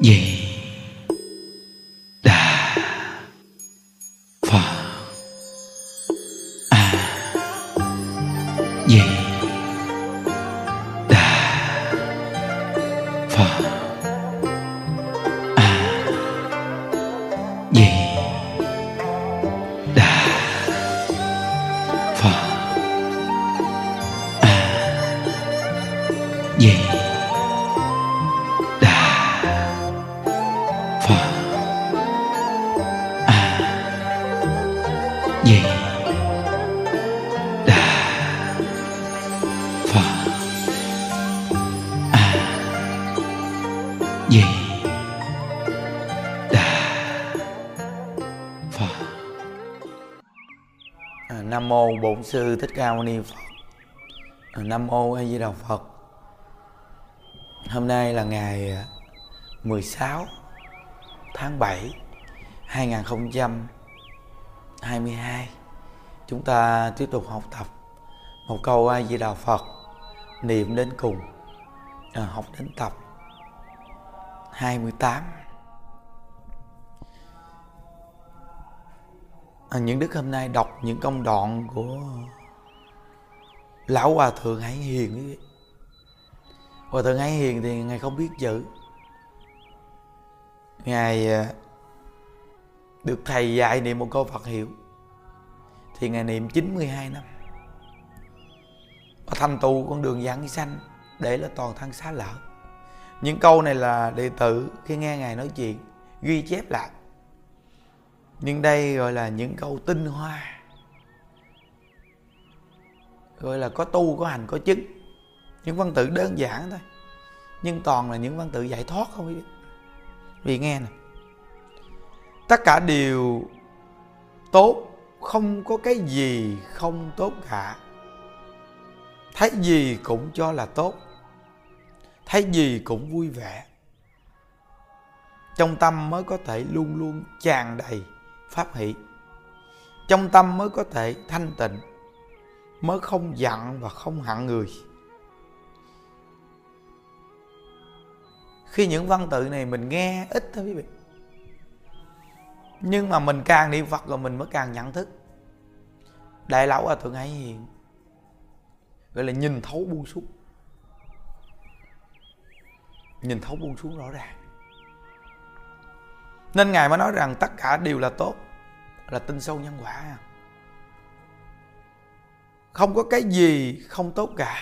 vậy. Phật À, Nam mô Bổn sư Thích Ca Mâu Ni Phật. À, Nam mô A Di Đà Phật. Hôm nay là ngày à, 16 tháng 7 2022. Chúng ta tiếp tục học tập một câu A Di Đà Phật niệm đến cùng. À, học đến tập 28. À, những đức hôm nay đọc những công đoạn của lão hòa thượng hải hiền ấy. hòa thượng hải hiền thì ngài không biết chữ. Ngài à, được thầy dạy niệm một câu phật hiệu. Thì ngài niệm 92 năm. Và thành tựu con đường giảng sanh để là toàn thân xá lợi những câu này là đệ tử khi nghe ngài nói chuyện ghi chép lại nhưng đây gọi là những câu tinh hoa. Gọi là có tu, có hành, có chứng. Những văn tự đơn giản thôi. Nhưng toàn là những văn tự giải thoát không biết. Vì nghe nè. Tất cả đều tốt không có cái gì không tốt cả. Thấy gì cũng cho là tốt. Thấy gì cũng vui vẻ. Trong tâm mới có thể luôn luôn tràn đầy pháp hỷ. Trong tâm mới có thể thanh tịnh, mới không giận và không hận người. Khi những văn tự này mình nghe ít thôi quý vị. Nhưng mà mình càng niệm phật rồi mình mới càng nhận thức. Đại lão hòa thượng hải hiền, gọi là nhìn thấu buông xuống. Nhìn thấu buông xuống rõ ràng nên ngài mới nói rằng tất cả đều là tốt, là tin sâu nhân quả. Không có cái gì không tốt cả.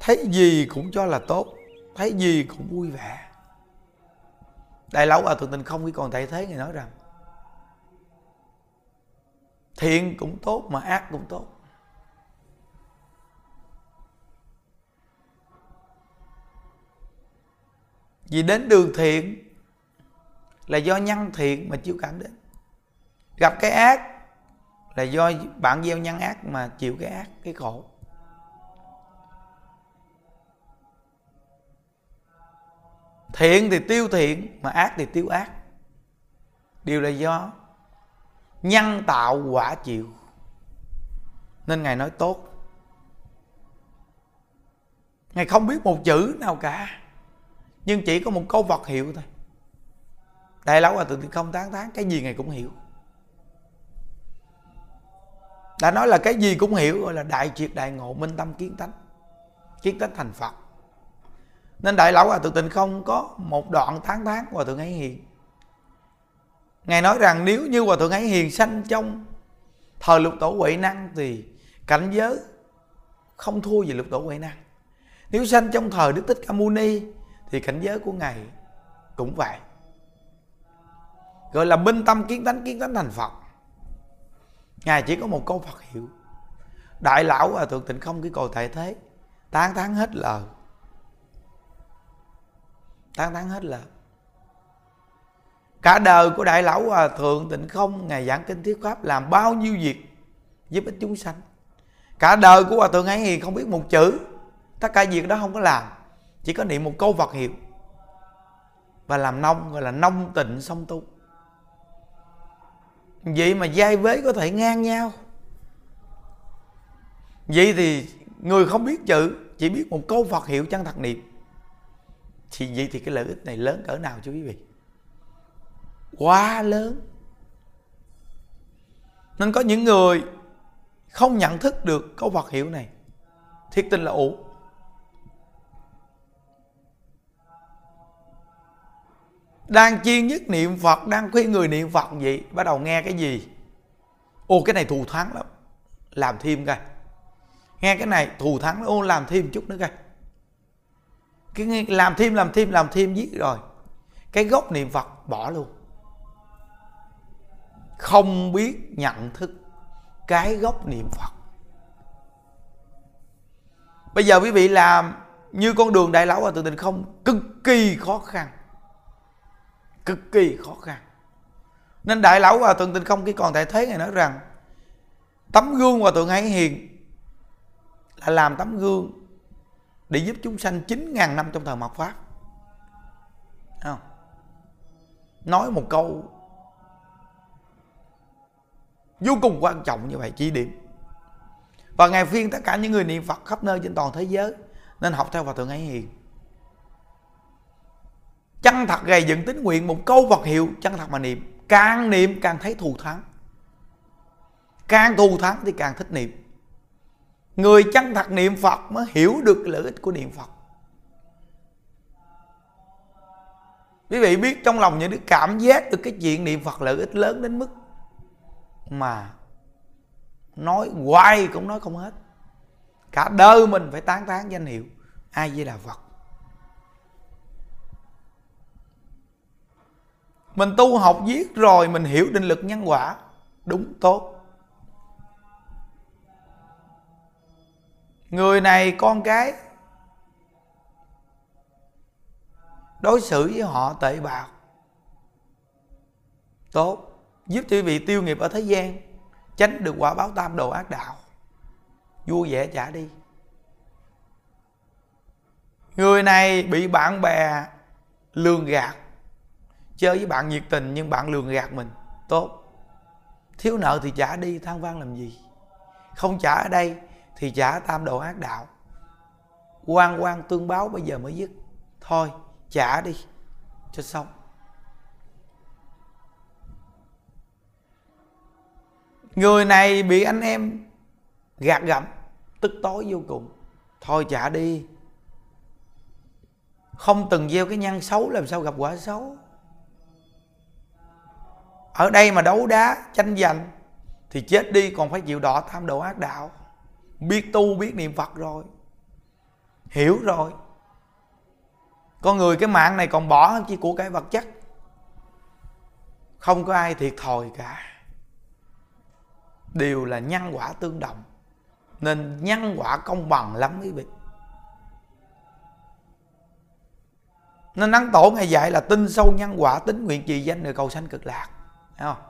Thấy gì cũng cho là tốt, thấy gì cũng vui vẻ. Đại lão hòa thượng tình không khi còn tại thế, ngài nói rằng, thiện cũng tốt mà ác cũng tốt. Vì đến đường thiện là do nhân thiện mà chịu cảm đến. Gặp cái ác là do bạn gieo nhân ác mà chịu cái ác, cái khổ. Thiện thì tiêu thiện mà ác thì tiêu ác. Điều là do nhân tạo quả chịu. Nên ngài nói tốt. Ngài không biết một chữ nào cả, nhưng chỉ có một câu vật hiệu thôi đại lão hòa thượng thì không tán tán cái gì ngài cũng hiểu. Đã nói là cái gì cũng hiểu, gọi là đại triệt đại ngộ, minh tâm kiến tánh kiến tánh thành phật. Nên đại lão hòa thượng tịnh không có một đoạn tán tán hòa thượng ấy hiền. Ngài nói rằng nếu như hòa thượng ấy hiền sanh trong thời lục tổ huệ năng thì cảnh giới không thua gì lục tổ huệ năng. Nếu sanh trong thời đức tích ca mâu ni thì cảnh giới của ngài cũng vậy gọi là minh tâm kiến tánh kiến tánh thành phật. Ngài chỉ có một câu phật hiệu. Đại lão và thượng tịnh không cái cầu tại thế. Tán thán hết lời. Tán thán hết lời. Cả đời của đại lão hòa thượng tịnh không, ngài giảng kinh thuyết pháp làm bao nhiêu việc giúp ích chúng sanh. Cả đời của hòa thượng ấy thì không biết một chữ. Tất cả việc đó không có làm. Chỉ có niệm một câu Phật hiệu. Và làm nông, gọi là nông tịnh song tu vậy mà giai vế có thể ngang nhau. Vậy thì người không biết chữ, chỉ biết một câu Phật hiệu chân thật niệm. Thì vậy thì cái lợi ích này lớn cỡ nào chứ quý vị? Quá lớn. Nên có những người không nhận thức được câu Phật hiệu này thiết tin là ủ. Đang chiên nhất niệm Phật, đang khuyên người niệm Phật gì bắt đầu nghe cái gì? Ô, cái này thù thắng lắm. Làm thêm coi. Nghe cái này, thù thắng ô, làm thêm chút nữa coi. Cái làm thêm làm thêm làm thêm giết rồi. Cái gốc niệm Phật bỏ luôn. Không biết nhận thức cái gốc niệm Phật. Bây giờ quý vị làm như con đường đại lão và tự tình không, cực kỳ khó khăn cực kỳ khó khăn. Nên đại lão hòa thượng tinh không khi còn tại thế ngài nói rằng, tấm gương hòa thượng hải hiền là làm tấm gương để giúp chúng sanh 9.000 năm trong thời mạt Pháp. Không? nói một câu vô cùng quan trọng như vậy, chỉ điểm. Và ngài phiên tất cả những người niệm Phật khắp nơi trên toàn thế giới nên học theo hòa thượng ấy hiền chân thật gầy dựng tính nguyện một câu Phật hiệu, chân thật mà niệm. Càng niệm càng thấy thù thắng. Càng thù thắng thì càng thích niệm. Người chân thật niệm Phật mới hiểu được lợi ích của niệm Phật. Quý vị biết trong lòng những đứa cảm giác được cái chuyện niệm Phật lợi ích lớn đến mức mà nói hoài cũng nói không hết. Cả đời mình phải tán tán danh hiệu ai với là Phật. Mình tu học viết rồi mình hiểu định lực nhân quả. Đúng, tốt. Người này con cái. Đối xử với họ tệ bạc. Tốt. Giúp quý vị tiêu nghiệp ở thế gian tránh được quả báo tam đồ ác đạo. Vui vẻ trả đi. Người này bị bạn bè lường gạt chơi với bạn nhiệt tình nhưng bạn lường gạt mình. Tốt. Thiếu nợ thì trả đi, than vang làm gì? Không trả ở đây thì trả tam độ ác đạo. Quan quan tương báo bây giờ mới dứt. Thôi, trả đi, cho xong. Người này bị anh em gạt gẫm, tức tối vô cùng. Thôi trả đi. Không từng gieo cái nhân xấu, làm sao gặp quả xấu? Ở đây mà đấu đá, tranh giành, thì chết đi còn phải chịu đỏ tham đồ ác đạo. Biết tu, biết niệm phật rồi. Hiểu rồi. Con người cái mạng này còn bỏ hơn chi của cái vật chất. Không có ai thiệt thòi cả. Đều là nhân quả tương đồng. Nên nhân quả công bằng lắm quý vị. Nên nắng tổ ngày dạy là tin sâu nhân quả, tính nguyện trì danh người cầu sanh cực lạc. Thấy không?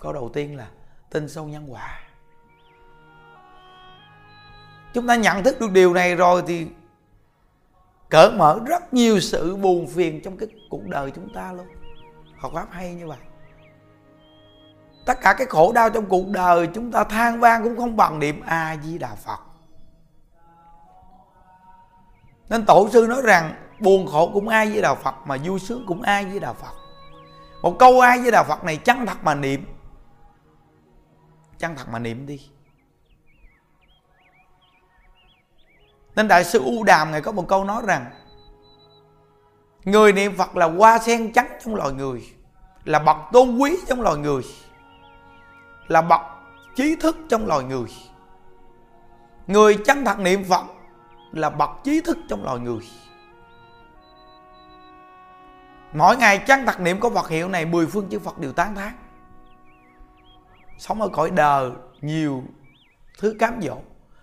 Câu đầu tiên là tin sâu nhân quả. Chúng ta nhận thức được điều này rồi thì cởi mở rất nhiều sự buồn phiền trong cái cuộc đời chúng ta luôn. Học pháp hay như vậy. Tất cả cái khổ đau trong cuộc đời chúng ta than vang cũng không bằng niệm a di đà phật. Nên tổ sư nói rằng buồn khổ cũng ai với đạo phật mà vui sướng cũng ai với đạo phật một câu ai với đạo phật này chân thật mà niệm. Chân thật mà niệm đi. Nên đại sư u đàm ngài có một câu nói rằng, người niệm phật là hoa sen trắng trong loài người, là bậc tôn quý trong loài người, là bậc trí thức trong loài người. Người chân thật niệm phật là bậc trí thức trong loài người mỗi ngày chăng đặc niệm có Phật hiệu này, mười phương chư Phật đều tán thán. Sống ở cõi đời nhiều thứ cám dỗ.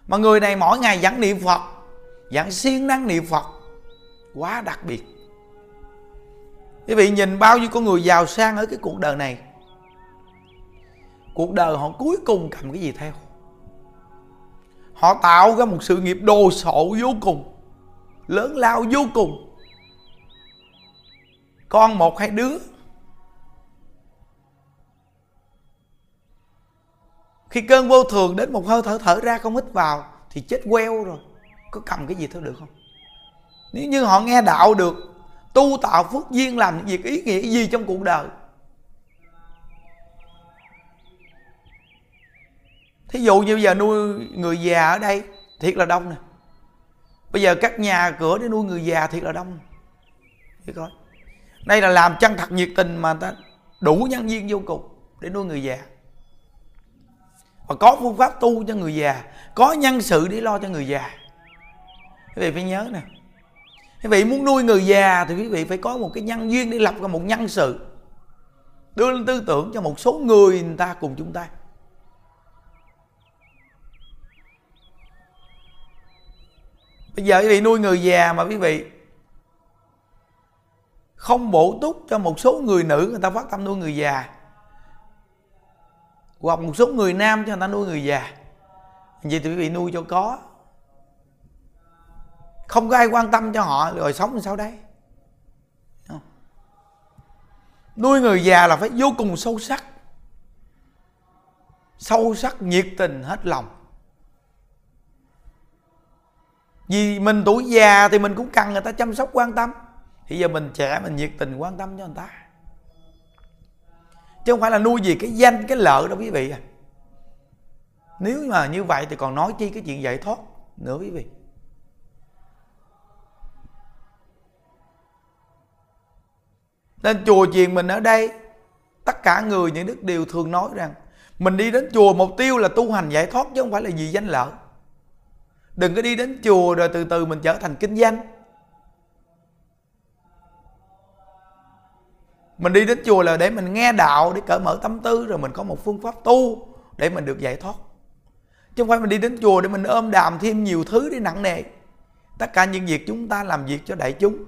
Mà người này mỗi ngày vẫn niệm Phật, vẫn siêng năng niệm Phật. Quá đặc biệt. Quý vị nhìn bao nhiêu con người giàu sang ở cái cuộc đời này. Cuộc đời họ cuối cùng cầm cái gì theo? Họ tạo ra một sự nghiệp đồ sộ vô cùng, lớn lao vô cùng con một hai đứa. Khi cơn vô thường đến một hơi thở thở ra không hít vào thì chết queo rồi. Có cầm cái gì thôi được không? Nếu như họ nghe đạo được, tu tạo phước duyên làm những việc ý nghĩa gì trong cuộc đời? Thí dụ như bây giờ nuôi người già ở đây, thiệt là đông nè. Bây giờ các nhà cửa để nuôi người già thiệt là đông. Để coi đây là làm chân thật nhiệt tình mà ta đủ nhân viên vô cùng để nuôi người già. Và có phương pháp tu cho người già, có nhân sự để lo cho người già. Quý vị phải nhớ nè. Quý vị muốn nuôi người già thì quý vị phải có một cái nhân duyên để lập ra một nhân sự. Đưa lên tư tưởng cho một số người người ta cùng chúng ta bây giờ quý vị nuôi người già mà quý vị không bổ túc cho một số người nữ, người ta phát tâm nuôi người già. Hoặc một số người nam cho người ta nuôi người già. Vậy thì quý vị nuôi cho có. Không có ai quan tâm cho họ, rồi sống làm sao đấy nuôi người già là phải vô cùng sâu sắc. Sâu sắc, nhiệt tình, hết lòng. Vì mình tuổi già thì mình cũng cần người ta chăm sóc, quan tâm thì giờ mình trẻ, mình nhiệt tình, quan tâm cho người ta. Chứ không phải là nuôi gì cái danh, cái lợi đâu quý vị à. Nếu mà như vậy thì còn nói chi cái chuyện giải thoát nữa quý vị. Nên chùa chiền mình ở đây, tất cả người, những đức đều thường nói rằng, mình đi đến chùa mục tiêu là tu hành giải thoát chứ không phải là gì danh lợi. Đừng có đi đến chùa rồi từ từ mình trở thành kinh doanh. Mình đi đến chùa là để mình nghe đạo, để cởi mở tâm tư, rồi mình có một phương pháp tu để mình được giải thoát. Chứ không phải mình đi đến chùa để mình ôm đàm thêm nhiều thứ để nặng nề. Tất cả những việc chúng ta làm việc cho đại chúng,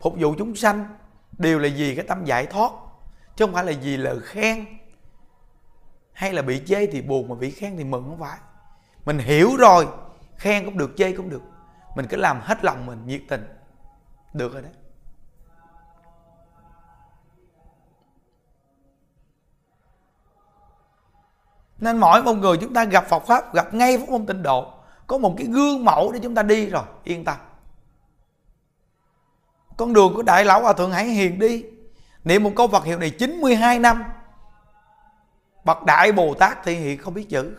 phục vụ chúng sanh, đều là vì cái tâm giải thoát, chứ không phải là vì lời khen. Hay là bị chê thì buồn, mà bị khen thì mừng không phải. Mình hiểu rồi, khen cũng được, chê cũng được. Mình cứ làm hết lòng mình, nhiệt tình. Được rồi đấy. Nên mỗi một người chúng ta gặp Phật pháp, gặp ngay pháp môn tịnh độ, có một cái gương mẫu để chúng ta đi rồi, yên tâm. Con đường của đại lão hòa thượng hải hiền đi. Niệm một câu Phật hiệu này 92 năm, bậc đại bồ tát thì hiện không biết chữ.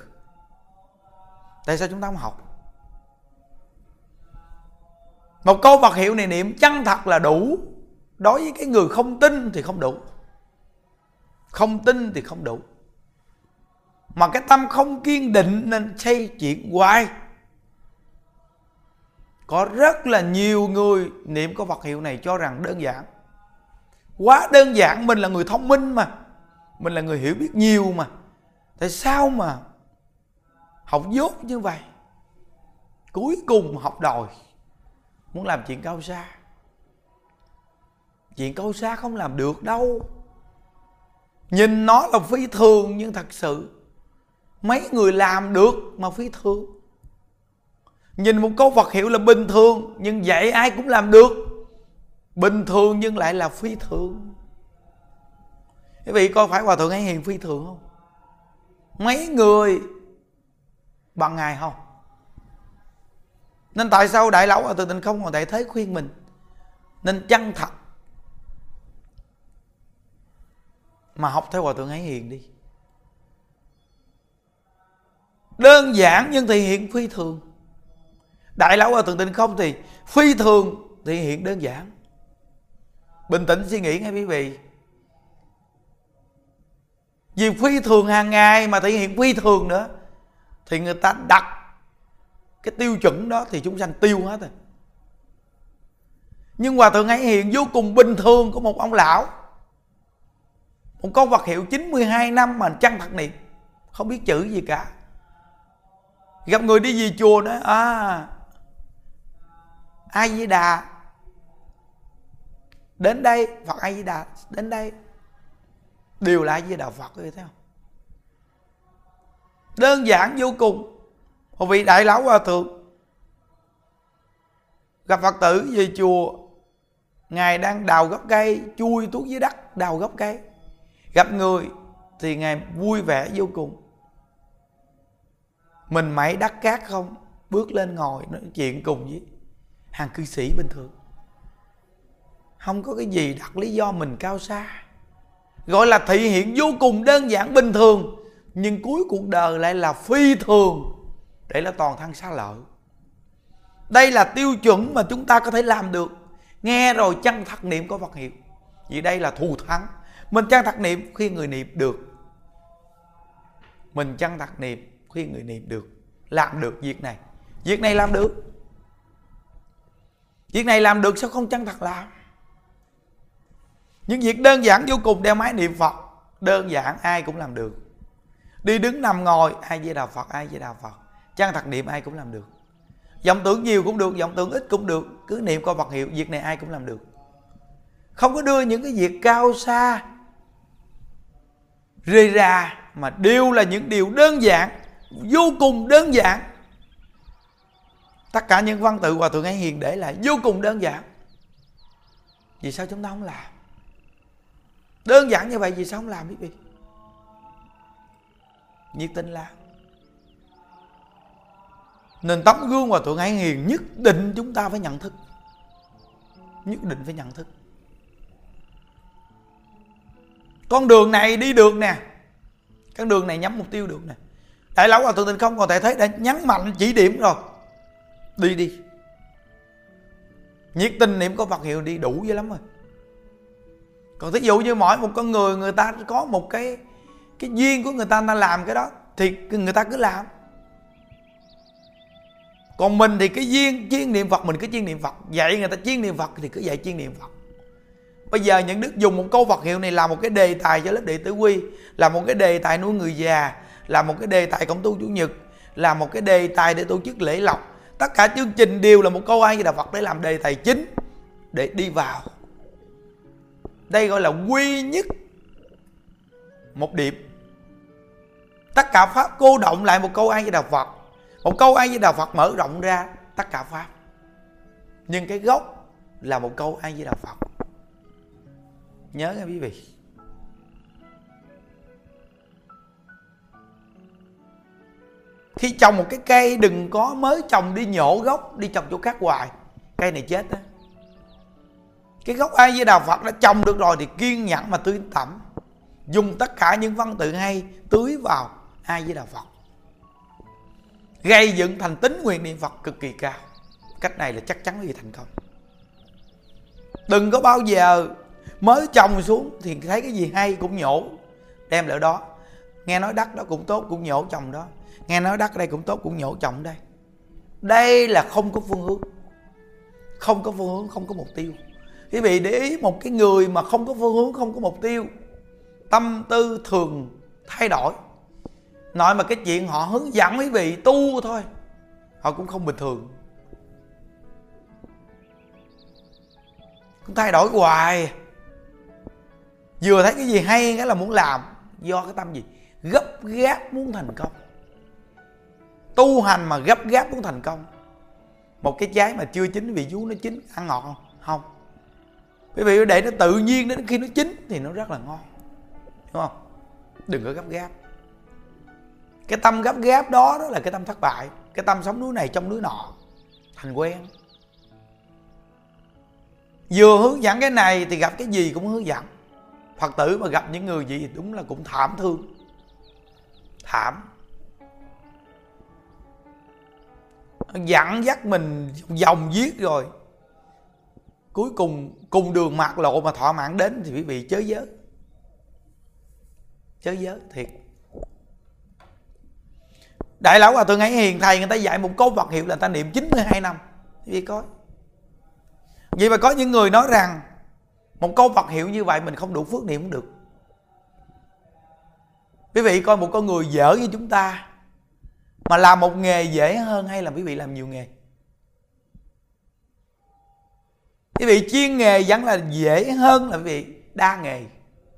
Tại sao chúng ta không học? Một câu Phật hiệu này niệm chân thật là đủ. Đối với cái người không tin thì không đủ. Không tin thì không đủ mà cái tâm không kiên định nên xây chuyện hoài. Có rất là nhiều người, niệm có vật hiệu này cho rằng đơn giản. Quá đơn giản, mình là người thông minh mà. Mình là người hiểu biết nhiều mà. Tại sao mà học dốt như vậy? Cuối cùng học đòi. Muốn làm chuyện cao xa. Chuyện cao xa không làm được đâu. Nhìn nó là phi thường nhưng thật sự mấy người làm được mà phi thường nhìn một câu Phật hiệu là bình thường, nhưng dạy ai cũng làm được. Bình thường nhưng lại là phi thường quý vị coi phải hòa thượng ấy hiền phi thường không? Mấy người bằng ngài không? Nên tại sao đại lão hòa thượng tịnh không còn đại thế khuyên mình? Nên chân thật mà học theo hòa thượng ấy hiền đi đơn giản nhưng thể hiện phi thường. Đại lão hòa thượng tịnh không thì phi thường thể hiện đơn giản. Bình tĩnh suy nghĩ nghe quý vị. Vì phi thường hàng ngày mà thể hiện phi thường nữa, thì người ta đặt cái tiêu chuẩn đó thì chúng sanh tiêu hết rồi. Nhưng hòa thượng ấy hiện vô cùng bình thường của một ông lão. Một con vật hiệu 92 năm mà chăng thật niệm, không biết chữ gì cả gặp người đi về chùa nói à. Ai di đà đến đây, phật ai di đà đến đây. Đều là ai di đà phật thấy không? Đơn giản vô cùng. Một vị đại lão hòa thượng gặp phật tử về chùa. Ngài đang đào gốc cây, chui tuốt dưới đất, đào gốc cây. Gặp người thì ngài vui vẻ vô cùng mình mày đắt cát không? Bước lên ngồi nói chuyện cùng với hàng cư sĩ bình thường. Không có cái gì đặt lý do mình cao xa. Gọi là thị hiện vô cùng đơn giản, bình thường. Nhưng cuối cuộc đời lại là phi thường. Để là toàn thân xa lợi. Đây là tiêu chuẩn mà chúng ta có thể làm được. Nghe rồi chân thật niệm có vật hiệu? Vì đây là thù thắng. Mình chân thật niệm khi người niệm được? Mình chân thật niệm khi người niệm được, làm được việc này. Việc này làm được. Việc này làm được sao không chân thật làm? Những việc đơn giản vô cùng đeo máy niệm phật, đơn giản ai cũng làm được. Đi đứng nằm ngồi, ai với đà phật, ai với đà phật. Chân thật niệm ai cũng làm được. Vọng tưởng nhiều cũng được, vọng tưởng ít cũng được, cứ niệm coi vật hiệu, việc này ai cũng làm được. Không có đưa những cái việc cao xa, rơi ra mà đều là những điều đơn giản vô cùng đơn giản. Tất cả những văn tự hòa thượng ấy hiền để lại, vô cùng đơn giản. Vì sao chúng ta không làm? Đơn giản như vậy vì sao không làm quý vị? Nhiệt tình làm. Nên tấm gương hòa thượng hải hiền nhất định chúng ta phải nhận thức. Nhất định phải nhận thức. Con đường này đi được nè. Con đường này nhắm mục tiêu được nè đại lão hòa à, thượng tịnh không, còn thể thấy đã nhấn mạnh, chỉ điểm rồi. Đi đi. Nhiệt tình niệm có vật hiệu đi đủ dữ lắm rồi. Còn thí dụ như mỗi một con người người ta có một cái cái duyên của người ta người ta làm cái đó, thì người ta cứ làm. Còn mình thì cái duyên chuyên niệm phật, mình cứ chuyên niệm phật. Dạy người ta chuyên niệm phật thì cứ dạy chuyên niệm phật. Bây giờ những đức dùng một câu phật hiệu này là một cái đề tài cho lớp đệ tử quy, là một cái đề tài nuôi người già là một cái đề tài cộng tu chủ nhật, là một cái đề tài để tổ chức lễ lọc tất cả chương trình đều là một câu ai đà phật để làm đề tài chính để đi vào. Đây gọi là quy nhất một điểm. Tất cả pháp cô động lại một câu ai với đạo phật. Một câu ai với đạo phật mở rộng ra tất cả pháp. Nhưng cái gốc là một câu ai với đạo phật. Nhớ nghe quý vị. Khi trồng một cái cây, đừng có mới trồng đi nhổ gốc, đi trồng chỗ khác hoài. Cây này chết đó cái gốc ai với đạo phật đã trồng được rồi thì kiên nhẫn mà tưới tẩm. Dùng tất cả những văn tự hay tưới vào ai với đạo phật. Gây dựng thành tính nguyện niệm phật cực kỳ cao. Cách này là chắc chắn gì thành công. Đừng có bao giờ mới trồng xuống thì thấy cái gì hay cũng nhổ, đem lại đó. Nghe nói đất đó cũng tốt, cũng nhổ trồng đó nghe nói đất đây cũng tốt, cũng nhổ trồng đây. Đây là không có phương hướng. Không có phương hướng, không có mục tiêu. Quý vị để ý, một cái người mà không có phương hướng, không có mục tiêu, tâm tư thường thay đổi. Nói mà cái chuyện họ hướng dẫn quý vị tu thôi, họ cũng không bình thường. Cũng thay đổi hoài. Vừa thấy cái gì hay cái là muốn làm. Do cái tâm gì? Gấp gáp muốn thành công tu hành mà gấp gáp cũng thành công. Một cái trái mà chưa chín vị vú nó chín, ăn ngọt không? Không. Quý vị để nó tự nhiên đến khi nó chín thì nó rất là ngon. Đúng không? Đừng có gấp gáp. Cái tâm gấp gáp đó đó là cái tâm thất bại. Cái tâm sống núi này trong núi nọ. Thành quen. Vừa hướng dẫn cái này thì gặp cái gì cũng hướng dẫn. Phật tử mà gặp những người gì thì đúng là cũng thảm thương. Thảm. Dặn dắt mình dòng giết rồi. Cuối cùng cùng đường mạt lộ mà thọ mạng đến thì quý vị chớ giới chớ giới thiệt. Đại lão hòa thượng ấy hiền, thầy người ta dạy một câu vật hiệu là ta niệm 92 năm. Vì coi. Vậy mà có những người nói rằng một câu vật hiệu như vậy mình không đủ phước niệm cũng được. Quý vị coi, một con người dở như chúng ta mà làm một nghề dễ hơn hay là quý vị làm nhiều nghề? Quý vị, chuyên nghề vẫn là dễ hơn là quý vị đa nghề,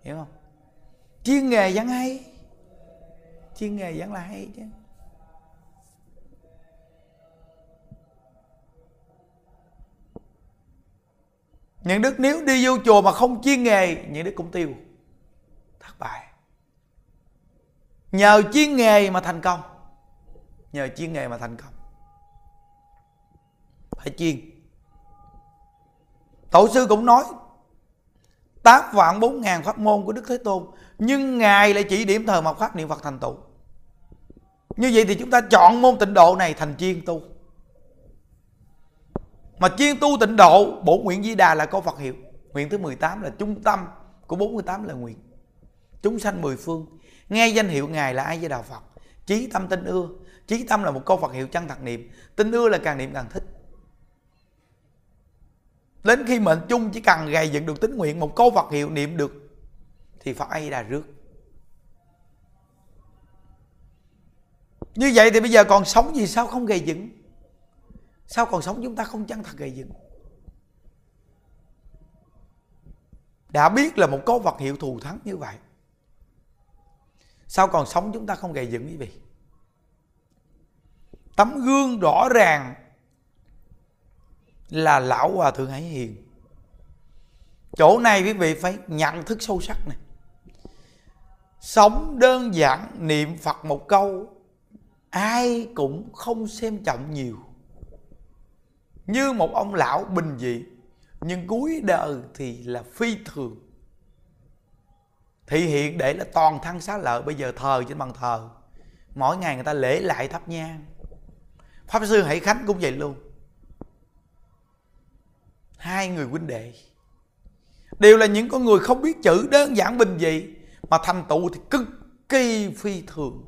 hiểu không? Chuyên nghề vẫn hay, chuyên nghề vẫn là hay chứ. Những đức nếu đi vô chùa mà không chuyên nghề, những đức cũng tiêu, thất bại. Nhờ chuyên nghề mà thành công nhờ chuyên nghề mà thành công. Phải chuyên. Tổ sư cũng nói tám vạn bốn ngàn pháp môn của đức thế tôn, nhưng ngài lại chỉ điểm thờ mộc pháp niệm phật thành tựu. Như vậy thì chúng ta chọn môn tịnh độ này thành chuyên tu. Mà chuyên tu tịnh độ, bổ nguyện di đà là câu phật hiệu. Nguyện thứ 18 là trung tâm của 48 lời nguyện. Chúng sanh mười phương, nghe danh hiệu ngài là ai với đạo phật chí tâm tin ưa chí tâm là một câu phật hiệu chân thật niệm, tin ưa là càng niệm càng thích. Đến khi mệnh chung chỉ cần gầy dựng được tính nguyện một câu phật hiệu niệm được, thì phật ấy đã rước. Như vậy thì bây giờ còn sống gì, sao không gầy dựng? Sao còn sống chúng ta không chân thật gầy dựng? Đã biết là một câu vật hiệu thù thắng như vậy, sao còn sống chúng ta không gầy dựng quý vị? Tấm gương rõ ràng là lão hòa thượng hải hiền. Chỗ này quý vị phải nhận thức sâu sắc này. Sống đơn giản, niệm phật một câu, ai cũng không xem trọng nhiều. Như một ông lão bình dị, nhưng cuối đời thì là phi thường. Thị hiện để là toàn thân xá lợi, bây giờ thờ trên bàn thờ. Mỗi ngày người ta lễ lại thắp nhang pháp sư hải khánh cũng vậy luôn. Hai người huynh đệ đều là những con người không biết chữ, đơn giản bình dị, mà thành tựu thì cực kỳ phi thường.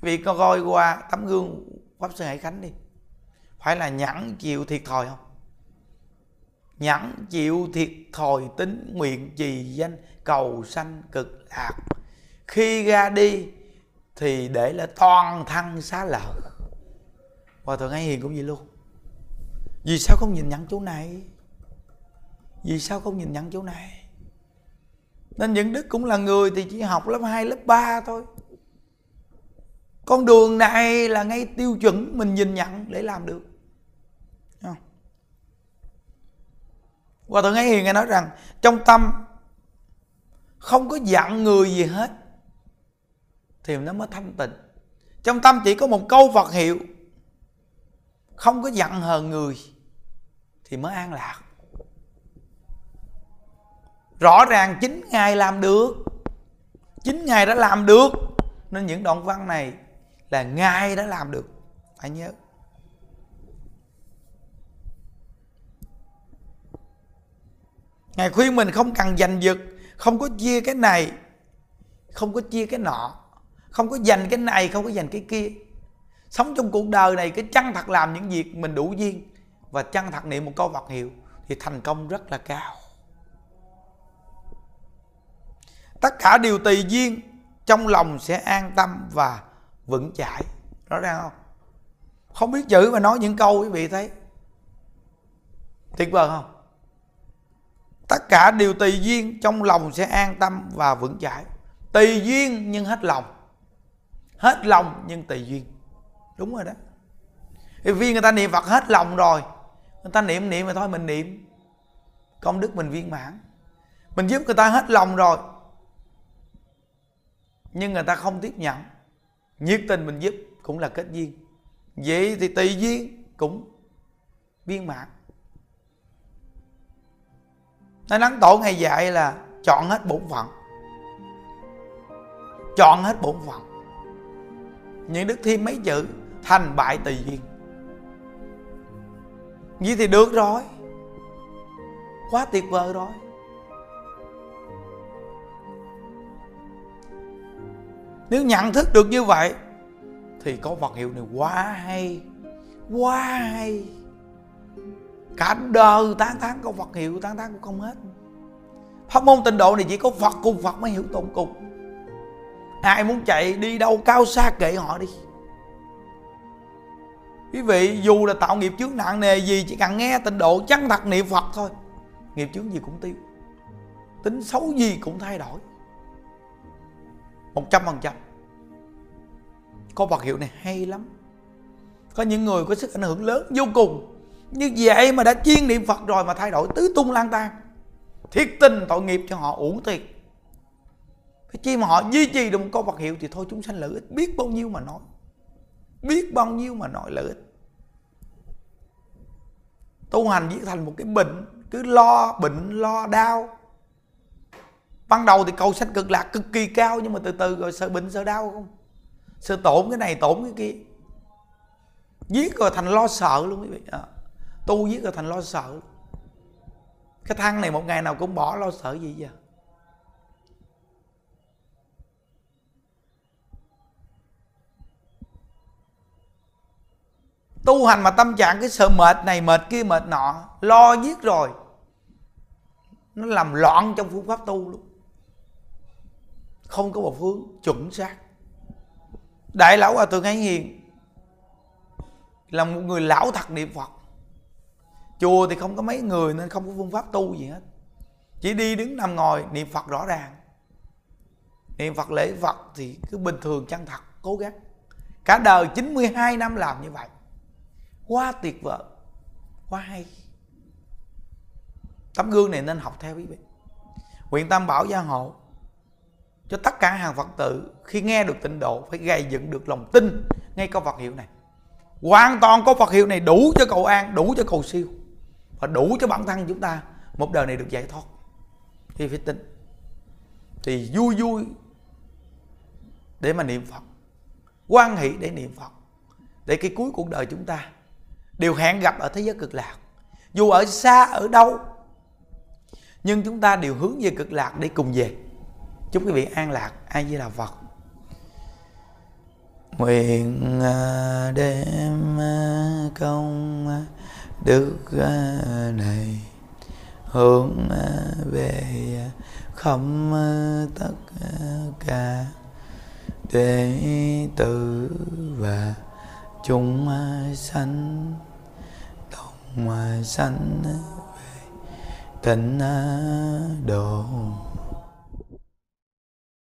Vì con coi qua tấm gương pháp sư hải khánh đi, phải là nhẫn chịu thiệt thòi không? Nhẫn chịu thiệt thòi tính nguyện trì danh, cầu sanh cực lạc. Khi ra đi thì để là toàn thân xá lợi hòa thượng ấy hiền cũng vậy luôn. Vì sao không nhìn nhận chỗ này? Vì sao không nhìn nhận chỗ này? Nên những đức cũng là người thì chỉ học lớp 2, lớp 3 thôi. Con đường này là ngay tiêu chuẩn mình nhìn nhận để làm được. Hòa thượng ấy hiền nghe nói rằng trong tâm không có dặn người gì hết thì nó mới thanh tịnh. Trong tâm chỉ có một câu Phật hiệu không có giận hờn người thì mới an lạc. Rõ ràng chính ngài làm được. Chính ngài đã làm được. Nên những đoạn văn này là ngài đã làm được. Phải nhớ. Ngài khuyên mình không cần giành giật, không có chia cái này, không có chia cái nọ, không có dành cái này, không có dành cái kia sống trong cuộc đời này cái chân thật làm những việc mình đủ duyên và chân thật niệm một câu Phật hiệu thì thành công rất là cao. Tất cả đều tùy duyên trong lòng sẽ an tâm và vững chãi. Rõ ràng không? Không biết chữ mà nói những câu quý vị thấy. Tuyệt vời không? Tất cả đều tùy duyên trong lòng sẽ an tâm và vững chãi. Tùy duyên nhưng hết lòng. Hết lòng nhưng tùy duyên đúng rồi đó. Vì người ta niệm phật hết lòng rồi, người ta niệm niệm mà thôi mình niệm. Công đức mình viên mãn. Mình giúp người ta hết lòng rồi, nhưng người ta không tiếp nhận. Nhiệt tình mình giúp cũng là kết duyên. Vậy thì tùy duyên cũng viên mãn. Nó nắng tổ ngày dạy là chọn hết bổn phận. Chọn hết bổn phận. Những đức thêm mấy chữ? Thành bại tùy duyên vậy thì được rồi. Quá tuyệt vời rồi. Nếu nhận thức được như vậy, thì có vật hiệu này quá hay quá hay. Cả đời tán thán có Phật hiệu, tán thán cũng không hết. Pháp môn tịnh độ này chỉ có Phật cùng Phật mới hiểu tụng cùng. Ai muốn chạy đi đâu cao xa kệ họ đi quý vị, dù là tạo nghiệp chướng nặng nề gì, chỉ cần nghe tịnh độ chân thật niệm Phật thôi. Nghiệp chướng gì cũng tiêu. Tính xấu gì cũng thay đổi. Một trăm phần trăm. Có vật hiệu này hay lắm. Có những người có sức ảnh hưởng lớn vô cùng. Như vậy mà đã chuyên niệm phật rồi mà thay đổi tứ tung lang tan thiết tình tội nghiệp cho họ uổng tiền cái chi mà họ duy trì được một câu vật hiệu thì thôi chúng sanh lợi ích biết bao nhiêu mà nói biết bao nhiêu mà nói lợi ích tu hành chỉ thành một cái bệnh cứ lo bệnh lo đau. Ban đầu thì cầu sanh cực lạc cực kỳ cao nhưng mà từ từ rồi sợ bệnh sợ đau không? Sợ tổn cái này tổn cái kia. Giết rồi thành lo sợ luôn quý vị. À, tu giết rồi thành lo sợ. Cái thang này một ngày nào cũng bỏ lo sợ gì vậy tu hành mà tâm trạng cái sợ mệt này, mệt kia, mệt nọ, lo giết rồi. Nó làm loạn trong phương pháp tu luôn. Không có một hướng chuẩn xác. Đại lão hòa thượng ấy hiền là một người lão thật niệm phật. Chùa thì không có mấy người nên không có phương pháp tu gì hết. Chỉ đi đứng nằm ngồi niệm phật rõ ràng. Niệm phật lễ phật thì cứ bình thường, chân thật, cố gắng. Cả đời 92 năm làm như vậy quá tuyệt vời, quá hay. Tấm gương này nên học theo quý vị. Nguyện tam bảo gia hộ cho tất cả hàng phật tử khi nghe được tịnh độ phải gây dựng được lòng tin ngay câu phật hiệu này. Hoàn toàn có phật hiệu này đủ cho cầu an, đủ cho cầu siêu và đủ cho bản thân chúng ta. Một đời này được giải thoát thì phải tin. Thì vui vui để mà niệm phật quan hỷ để niệm phật, để cái cuối cuộc đời chúng ta đều hẹn gặp ở thế giới cực lạc. Dù ở xa, ở đâu, nhưng chúng ta đều hướng về cực lạc để cùng về. Chúc quý vị an lạc, ai với là phật. Nguyện à, đem à, công à, đức này, hướng về khắp tất cả đệ tử và chúng sanh ngoài sanh về thịnh độ